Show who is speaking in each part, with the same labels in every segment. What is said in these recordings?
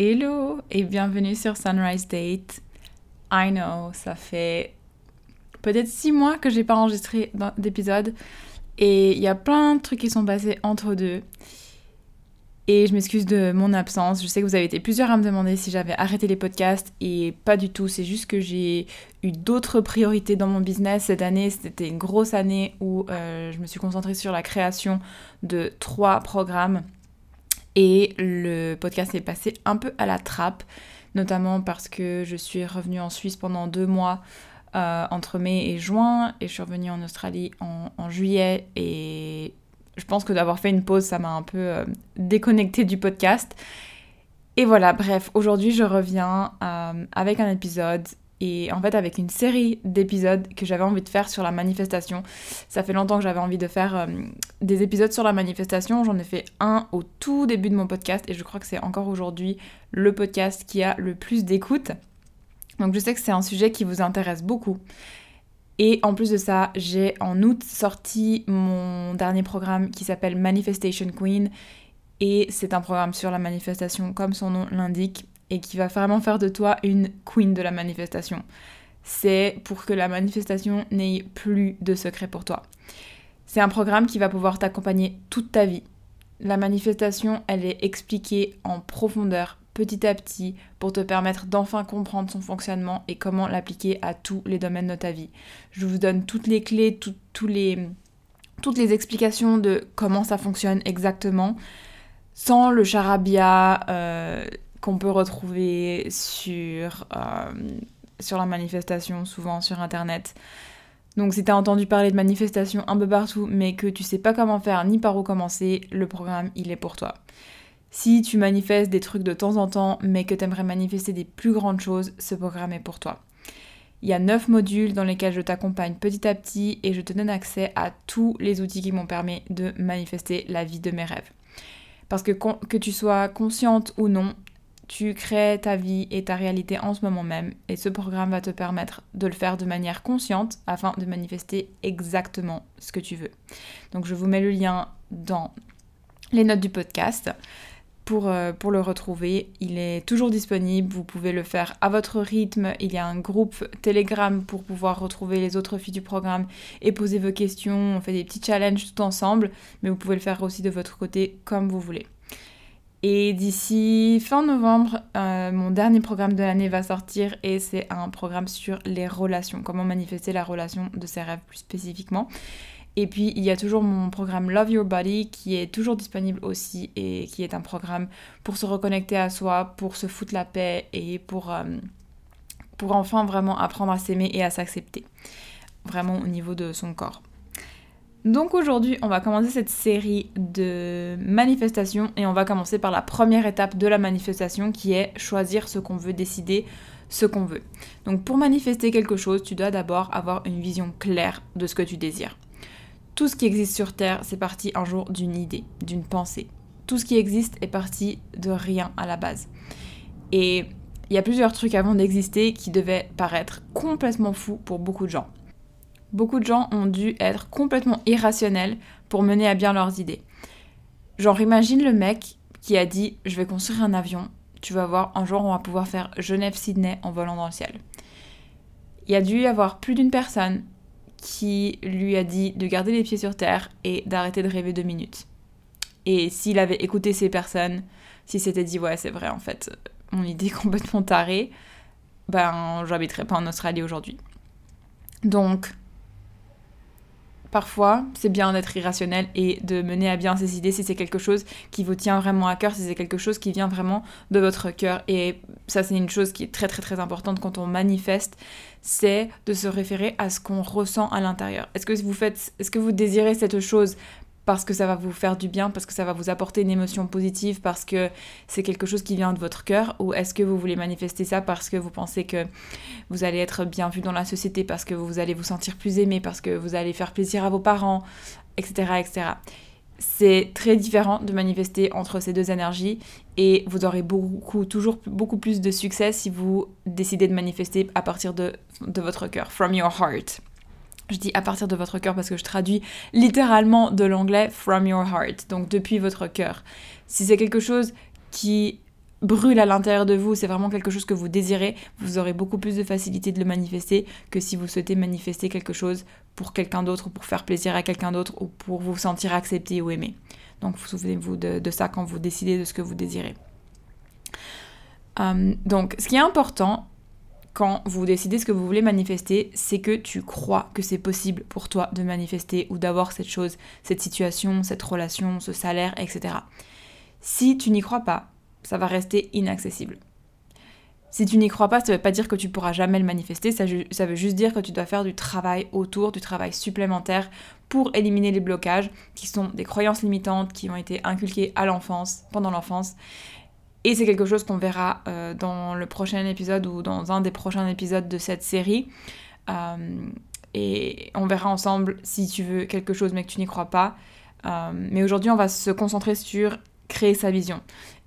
Speaker 1: Hello et bienvenue sur Sunrise Date. I know, ça fait peut-être six mois que j'ai pas enregistré d'épisode et il y a plein de trucs qui sont passés entre deux. Et je m'excuse de mon absence. Je sais que vous avez été plusieurs à me demander si j'avais arrêté les podcasts et pas du tout. C'est juste que j'ai eu d'autres priorités dans mon business. Cette année, c'était une grosse année où euh, je me suis concentrée sur la création de trois programmes et le podcast est passé un peu à la trappe, notamment parce que je suis revenue en Suisse pendant deux mois euh, entre mai et juin, et je suis revenue en Australie en, juillet, et je pense que d'avoir fait une pause, ça m'a un peu euh, déconnecté du podcast. Et voilà, bref, aujourd'hui je reviens euh, avec un épisode et en fait avec une série d'épisodes que j'avais envie de faire sur la manifestation. Ça fait longtemps que j'avais envie de faire euh, des épisodes sur la manifestation. J'en ai fait un au tout début de mon podcast et je crois que c'est encore aujourd'hui le podcast qui a le plus d'écoute. Donc je sais que c'est un sujet qui vous intéresse beaucoup. Et en plus de ça, j'ai en août sorti mon dernier programme qui s'appelle Manifestation Queen. Et c'est un programme sur la manifestation comme son nom l'indique et qui va vraiment faire de toi une queen de la manifestation. C'est pour que la manifestation n'ait plus de secret pour toi. C'est un programme qui va pouvoir t'accompagner toute ta vie. La manifestation, elle est expliquée en profondeur, petit à petit, pour te permettre d'enfin comprendre son fonctionnement et comment l'appliquer à tous les domaines de ta vie. Je vous donne toutes les clés, les, toutes les explications de comment ça fonctionne exactement, sans le charabia. Euh, qu'on peut retrouver sur, euh, sur la manifestation, souvent sur internet. Donc si tu as entendu parler de manifestations un peu partout, mais que tu sais pas comment faire ni par où commencer, le programme il est pour toi. Si tu manifestes des trucs de temps en temps, mais que tu aimerais manifester des plus grandes choses, ce programme est pour toi. Il y a 9 modules dans lesquels je t'accompagne petit à petit et je te donne accès à tous les outils qui m'ont permis de manifester la vie de mes rêves. Parce que que tu sois consciente ou non, tu crées ta vie et ta réalité en ce moment même et ce programme va te permettre de le faire de manière consciente afin de manifester exactement ce que tu veux. Donc je vous mets le lien dans les notes du podcast pour, euh, pour le retrouver. Il est toujours disponible, vous pouvez le faire à votre rythme. Il y a un groupe Telegram pour pouvoir retrouver les autres filles du programme et poser vos questions. On fait des petits challenges tout ensemble, mais vous pouvez le faire aussi de votre côté comme vous voulez. Et d'ici fin novembre, euh, mon dernier programme de l'année va sortir et c'est un programme sur les relations, comment manifester la relation de ses rêves plus spécifiquement. Et puis il y a toujours mon programme Love Your Body qui est toujours disponible aussi et qui est un programme pour se reconnecter à soi, pour se foutre la paix et pour, euh, pour enfin vraiment apprendre à s'aimer et à s'accepter. Vraiment au niveau de son corps. Donc aujourd'hui, on va commencer cette série de manifestations et on va commencer par la première étape de la manifestation qui est choisir ce qu'on veut, décider ce qu'on veut. Donc pour manifester quelque chose, tu dois d'abord avoir une vision claire de ce que tu désires. Tout ce qui existe sur Terre, c'est parti un jour d'une idée, d'une pensée. Tout ce qui existe est parti de rien à la base. Et il y a plusieurs trucs avant d'exister qui devaient paraître complètement fous pour beaucoup de gens beaucoup de gens ont dû être complètement irrationnels pour mener à bien leurs idées. Genre, imagine le mec qui a dit Je vais construire un avion, tu vas voir, un jour on va pouvoir faire Genève-Sydney en volant dans le ciel. Il y a dû y avoir plus d'une personne qui lui a dit de garder les pieds sur terre et d'arrêter de rêver deux minutes. Et s'il avait écouté ces personnes, s'il s'était dit ouais c'est vrai en fait, mon idée est complètement tarée, ben j'habiterais pas en Australie aujourd'hui. Donc parfois, c'est bien d'être irrationnel et de mener à bien ses idées si c'est quelque chose qui vous tient vraiment à cœur, si c'est quelque chose qui vient vraiment de votre cœur. Et ça, c'est une chose qui est très très très importante quand on manifeste, c'est de se référer à ce qu'on ressent à l'intérieur. Est-ce que vous faites, est-ce que vous désirez cette chose parce que ça va vous faire du bien, parce que ça va vous apporter une émotion positive, parce que c'est quelque chose qui vient de votre cœur, ou est-ce que vous voulez manifester ça parce que vous pensez que vous allez être bien vu dans la société, parce que vous allez vous sentir plus aimé, parce que vous allez faire plaisir à vos parents, etc. etc. C'est très différent de manifester entre ces deux énergies et vous aurez beaucoup, toujours beaucoup plus de succès si vous décidez de manifester à partir de, de votre cœur, from your heart. Je dis à partir de votre cœur parce que je traduis littéralement de l'anglais from your heart, donc depuis votre cœur. Si c'est quelque chose qui brûle à l'intérieur de vous, c'est vraiment quelque chose que vous désirez, vous aurez beaucoup plus de facilité de le manifester que si vous souhaitez manifester quelque chose pour quelqu'un d'autre ou pour faire plaisir à quelqu'un d'autre ou pour vous sentir accepté ou aimé. Donc vous souvenez-vous de, ça quand vous décidez de ce que vous désirez. Euh, donc ce qui est important quand vous décidez ce que vous voulez manifester, c'est que tu crois que c'est possible pour toi de manifester ou d'avoir cette chose, cette situation, cette relation, ce salaire, etc. Si tu n'y crois pas, ça va rester inaccessible. Si tu n'y crois pas, ça ne veut pas dire que tu pourras jamais le manifester, ça, ça, veut juste dire que tu dois faire du travail autour, du travail supplémentaire pour éliminer les blocages qui sont des croyances limitantes qui ont été inculquées à l'enfance, pendant l'enfance. Et c'est quelque chose qu'on verra euh, dans le prochain épisode ou dans un des prochains épisodes de cette série. Euh, et on verra ensemble si tu veux quelque chose mais que tu n'y crois pas. Euh, mais aujourd'hui, on va se concentrer sur créer sa vision.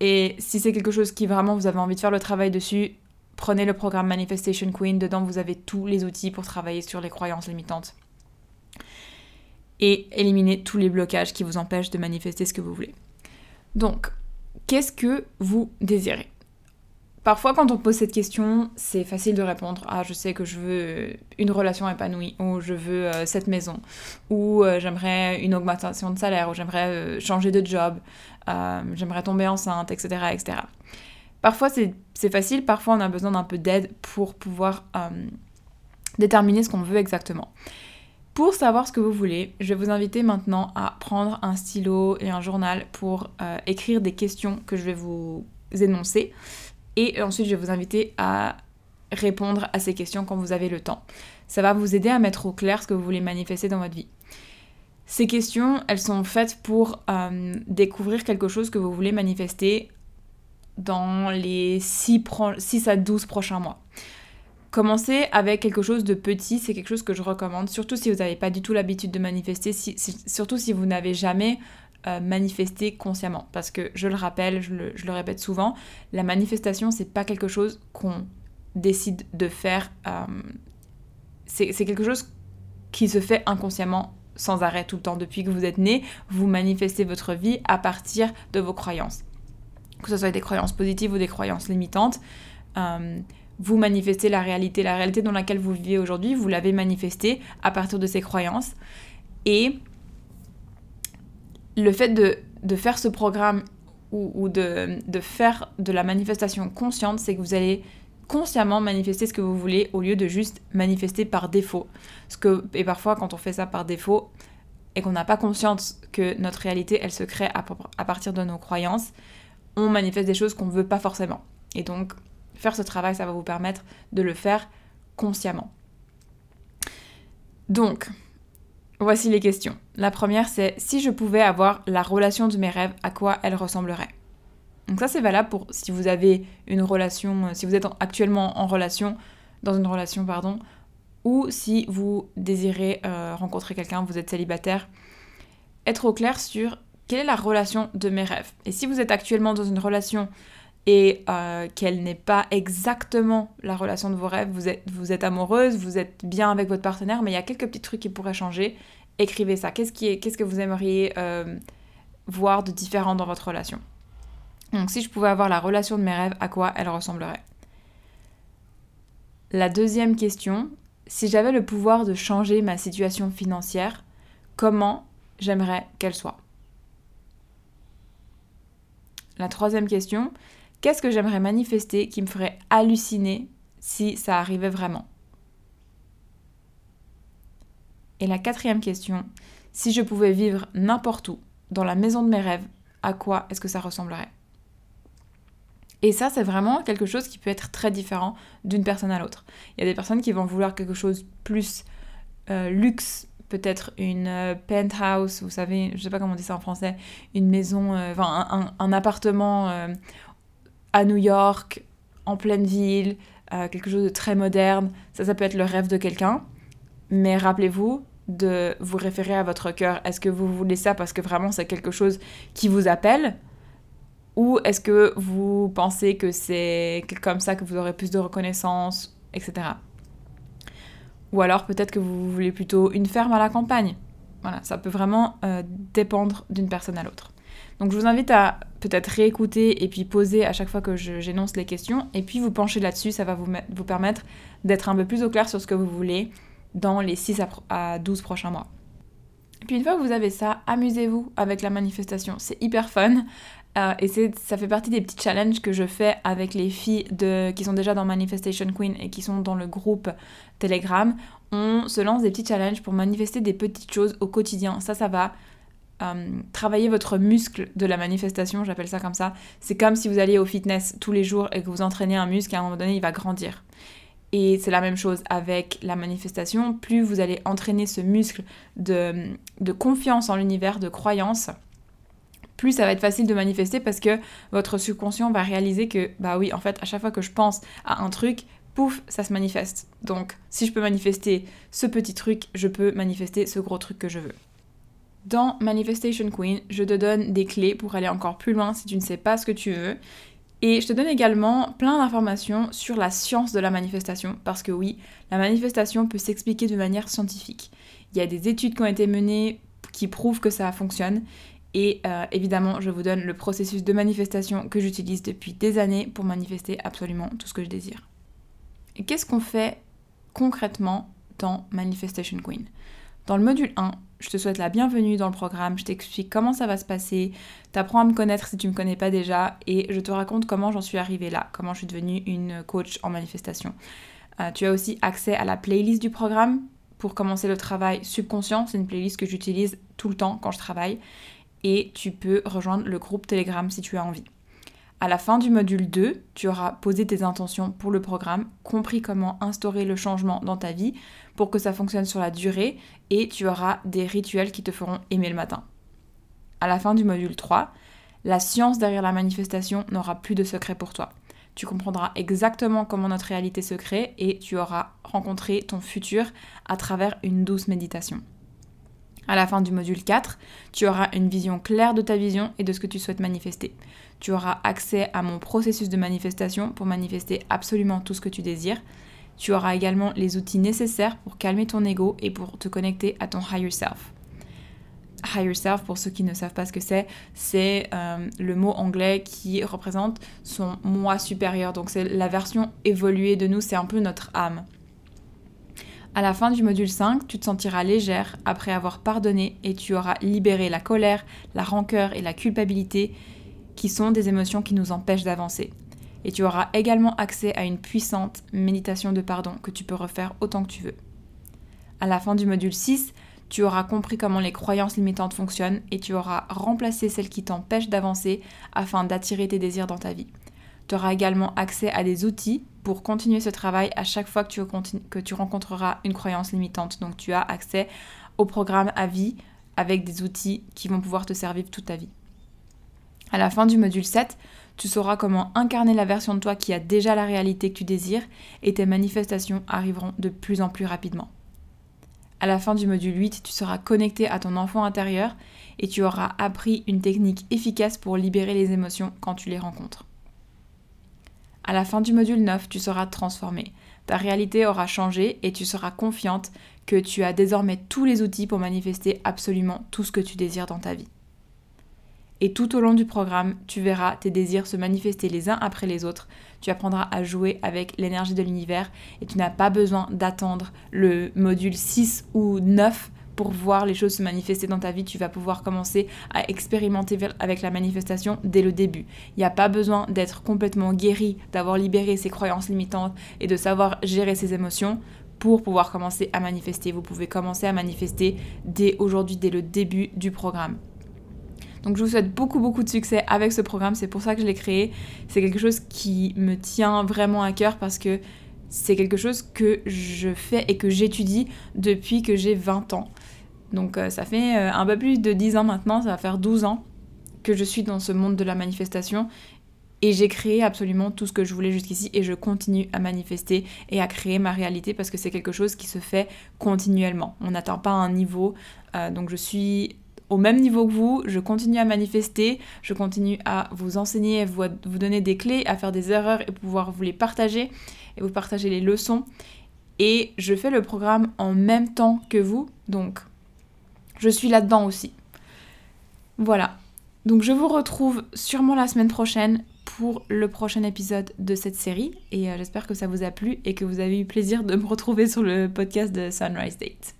Speaker 1: Et si c'est quelque chose qui vraiment vous avez envie de faire le travail dessus, prenez le programme Manifestation Queen. Dedans, vous avez tous les outils pour travailler sur les croyances limitantes. Et éliminer tous les blocages qui vous empêchent de manifester ce que vous voulez. Donc, qu'est-ce que vous désirez? Parfois, quand on pose cette question, c'est facile de répondre Ah, je sais que je veux une relation épanouie, ou je veux euh, cette maison, ou euh, j'aimerais une augmentation de salaire, ou j'aimerais euh, changer de job, j'aimerais tomber enceinte, etc. etc. Parfois, c'est facile, parfois, on a besoin d'un peu d'aide pour pouvoir déterminer ce qu'on veut exactement. Pour savoir ce que vous voulez, je vais vous inviter maintenant à prendre un stylo et un journal pour écrire des questions que je vais vous énoncer. Et ensuite, je vais vous inviter à répondre à ces questions quand vous avez le temps. Ça va vous aider à mettre au clair ce que vous voulez manifester dans votre vie. Ces questions, elles sont faites pour euh, découvrir quelque chose que vous voulez manifester dans les 6, 6 à 12 prochains mois. Commencez avec quelque chose de petit, c'est quelque chose que je recommande, surtout si vous n'avez pas du tout l'habitude de manifester, surtout si vous n'avez jamais euh, manifester consciemment. Parce que je le rappelle, je le, répète souvent, la manifestation, c'est pas quelque chose qu'on décide de faire. Euh, c'est quelque chose qui se fait inconsciemment sans arrêt tout le temps. Depuis que vous êtes né, vous manifestez votre vie à partir de vos croyances. Que ce soit des croyances positives ou des croyances limitantes. Euh, vous manifestez la réalité. La réalité dans laquelle vous vivez aujourd'hui, vous l'avez manifestée à partir de ces croyances. Et le fait de, faire ce programme ou, de, faire de la manifestation consciente, c'est que vous allez consciemment manifester ce que vous voulez au lieu de juste manifester par défaut. que, et parfois, quand on fait ça par défaut et qu'on n'a pas conscience que notre réalité, elle se crée à, à partir de nos croyances, on manifeste des choses qu'on ne veut pas forcément. Et donc, faire ce travail, ça va vous permettre de le faire consciemment. Donc, Voici les questions. La première, c'est si je pouvais avoir la relation de mes rêves, à quoi elle ressemblerait? Donc ça, c'est valable pour si vous avez une relation, euh, si vous êtes actuellement en relation, dans une relation, pardon, ou si vous désirez euh, rencontrer quelqu'un, vous êtes célibataire. Être au clair sur quelle est la relation de mes rêves. Et si vous êtes actuellement dans une relation et euh, qu'elle n'est pas exactement la relation de vos rêves. Vous êtes, vous êtes amoureuse, vous êtes bien avec votre partenaire, mais il y a quelques petits trucs qui pourraient changer. Écrivez ça. Qu'est-ce, que vous aimeriez euh, voir de différent dans votre relation? Donc si je pouvais avoir la relation de mes rêves, à quoi elle ressemblerait? La deuxième question, si j'avais le pouvoir de changer ma situation financière, comment j'aimerais qu'elle soit? La troisième question, Qu'est-ce que j'aimerais manifester qui me ferait halluciner si ça arrivait vraiment? Et la quatrième question, si je pouvais vivre n'importe où, dans la maison de mes rêves, à quoi est-ce que ça ressemblerait? Et ça, c'est vraiment quelque chose qui peut être très différent d'une personne à l'autre. Il y a des personnes qui vont vouloir quelque chose plus euh, luxe, peut-être une euh, penthouse, vous savez, je sais pas comment on dit ça en français, une maison, euh, enfin un, appartement à New York, en pleine ville, euh, quelque chose de très moderne. Ça, ça peut être le rêve de quelqu'un. Mais rappelez-vous de vous référer à votre cœur. Est-ce que vous voulez ça parce que vraiment c'est quelque chose qui vous appelle? Ou est-ce que vous pensez que c'est comme ça que vous aurez plus de reconnaissance, etc. Ou alors peut-être que vous voulez plutôt une ferme à la campagne. Voilà, ça peut vraiment euh, dépendre d'une personne à l'autre. Donc je vous invite à peut-être réécouter et puis poser à chaque fois que j'énonce les questions et puis vous pencher là-dessus, ça va vous, permettre d'être un peu plus au clair sur ce que vous voulez dans les 6 à 12 prochains mois. Puis une fois que vous avez ça, amusez-vous avec la manifestation, c'est hyper fun. Euh, et ça fait partie des petits challenges que je fais avec les filles de, qui sont déjà dans Manifestation Queen et qui sont dans le groupe Telegram. On se lance des petits challenges pour manifester des petites choses au quotidien. Ça, ça va euh, travailler votre muscle de la manifestation, j'appelle ça comme ça. C'est comme si vous alliez au fitness tous les jours et que vous entraînez un muscle, à un moment donné, il va grandir. Et c'est la même chose avec la manifestation. Plus vous allez entraîner ce muscle de, de confiance en l'univers, de croyance, plus ça va être facile de manifester parce que votre subconscient va réaliser que, bah oui, en fait, à chaque fois que je pense à un truc, pouf, ça se manifeste. Donc, si je peux manifester ce petit truc, je peux manifester ce gros truc que je veux. Dans Manifestation Queen, je te donne des clés pour aller encore plus loin si tu ne sais pas ce que tu veux. Et je te donne également plein d'informations sur la science de la manifestation, parce que oui, la manifestation peut s'expliquer de manière scientifique. Il y a des études qui ont été menées qui prouvent que ça fonctionne, et euh, évidemment, je vous donne le processus de manifestation que j'utilise depuis des années pour manifester absolument tout ce que je désire. Qu'est-ce qu'on fait concrètement dans Manifestation Queen? Dans le module 1, je te souhaite la bienvenue dans le programme, je t'explique comment ça va se passer, t'apprends à me connaître si tu ne me connais pas déjà, et je te raconte comment j'en suis arrivée là, comment je suis devenue une coach en manifestation. Euh, tu as aussi accès à la playlist du programme pour commencer le travail subconscient, c'est une playlist que j'utilise tout le temps quand je travaille et tu peux rejoindre le groupe Telegram si tu as envie. À la fin du module 2, tu auras posé tes intentions pour le programme, compris comment instaurer le changement dans ta vie pour que ça fonctionne sur la durée et tu auras des rituels qui te feront aimer le matin. À la fin du module 3, la science derrière la manifestation n'aura plus de secret pour toi. Tu comprendras exactement comment notre réalité se crée et tu auras rencontré ton futur à travers une douce méditation. À la fin du module 4, tu auras une vision claire de ta vision et de ce que tu souhaites manifester. Tu auras accès à mon processus de manifestation pour manifester absolument tout ce que tu désires. Tu auras également les outils nécessaires pour calmer ton ego et pour te connecter à ton higher self. Higher self, pour ceux qui ne savent pas ce que c'est, c'est euh, le mot anglais qui représente son moi supérieur. Donc c'est la version évoluée de nous, c'est un peu notre âme. À la fin du module 5, tu te sentiras légère après avoir pardonné et tu auras libéré la colère, la rancœur et la culpabilité qui sont des émotions qui nous empêchent d'avancer. Et tu auras également accès à une puissante méditation de pardon que tu peux refaire autant que tu veux. À la fin du module 6, tu auras compris comment les croyances limitantes fonctionnent et tu auras remplacé celles qui t'empêchent d'avancer afin d'attirer tes désirs dans ta vie. Tu auras également accès à des outils pour continuer ce travail à chaque fois que tu, que rencontreras une croyance limitante. Donc tu as accès au programme à vie avec des outils qui vont pouvoir te servir toute ta vie. À la fin du module 7, tu sauras comment incarner la version de toi qui a déjà la réalité que tu désires et tes manifestations arriveront de plus en plus rapidement. À la fin du module 8, tu seras connecté à ton enfant intérieur et tu auras appris une technique efficace pour libérer les émotions quand tu les rencontres. À la fin du module 9, tu seras transformé. Ta réalité aura changé et tu seras confiante que tu as désormais tous les outils pour manifester absolument tout ce que tu désires dans ta vie. Et tout au long du programme, tu verras tes désirs se manifester les uns après les autres. Tu apprendras à jouer avec l'énergie de l'univers et tu n'as pas besoin d'attendre le module 6 ou 9 pour voir les choses se manifester dans ta vie, tu vas pouvoir commencer à expérimenter avec la manifestation dès le début. Il n'y a pas besoin d'être complètement guéri, d'avoir libéré ses croyances limitantes et de savoir gérer ses émotions pour pouvoir commencer à manifester. Vous pouvez commencer à manifester dès aujourd'hui, dès le début du programme. Donc je vous souhaite beaucoup beaucoup de succès avec ce programme, c'est pour ça que je l'ai créé. C'est quelque chose qui me tient vraiment à cœur parce que c'est quelque chose que je fais et que j'étudie depuis que j'ai 20 ans. Donc euh, ça fait euh, un peu plus de 10 ans maintenant, ça va faire 12 ans que je suis dans ce monde de la manifestation et j'ai créé absolument tout ce que je voulais jusqu'ici et je continue à manifester et à créer ma réalité parce que c'est quelque chose qui se fait continuellement. On n'atteint pas un niveau, euh, donc je suis au même niveau que vous, je continue à manifester, je continue à vous enseigner, à vous, vous donner des clés, à faire des erreurs et pouvoir vous les partager et vous partager les leçons. Et je fais le programme en même temps que vous, donc je suis là-dedans aussi. Voilà. Donc je vous retrouve sûrement la semaine prochaine pour le prochain épisode de cette série et euh, j'espère que ça vous a plu et que vous avez eu plaisir de me retrouver sur le podcast de Sunrise Date.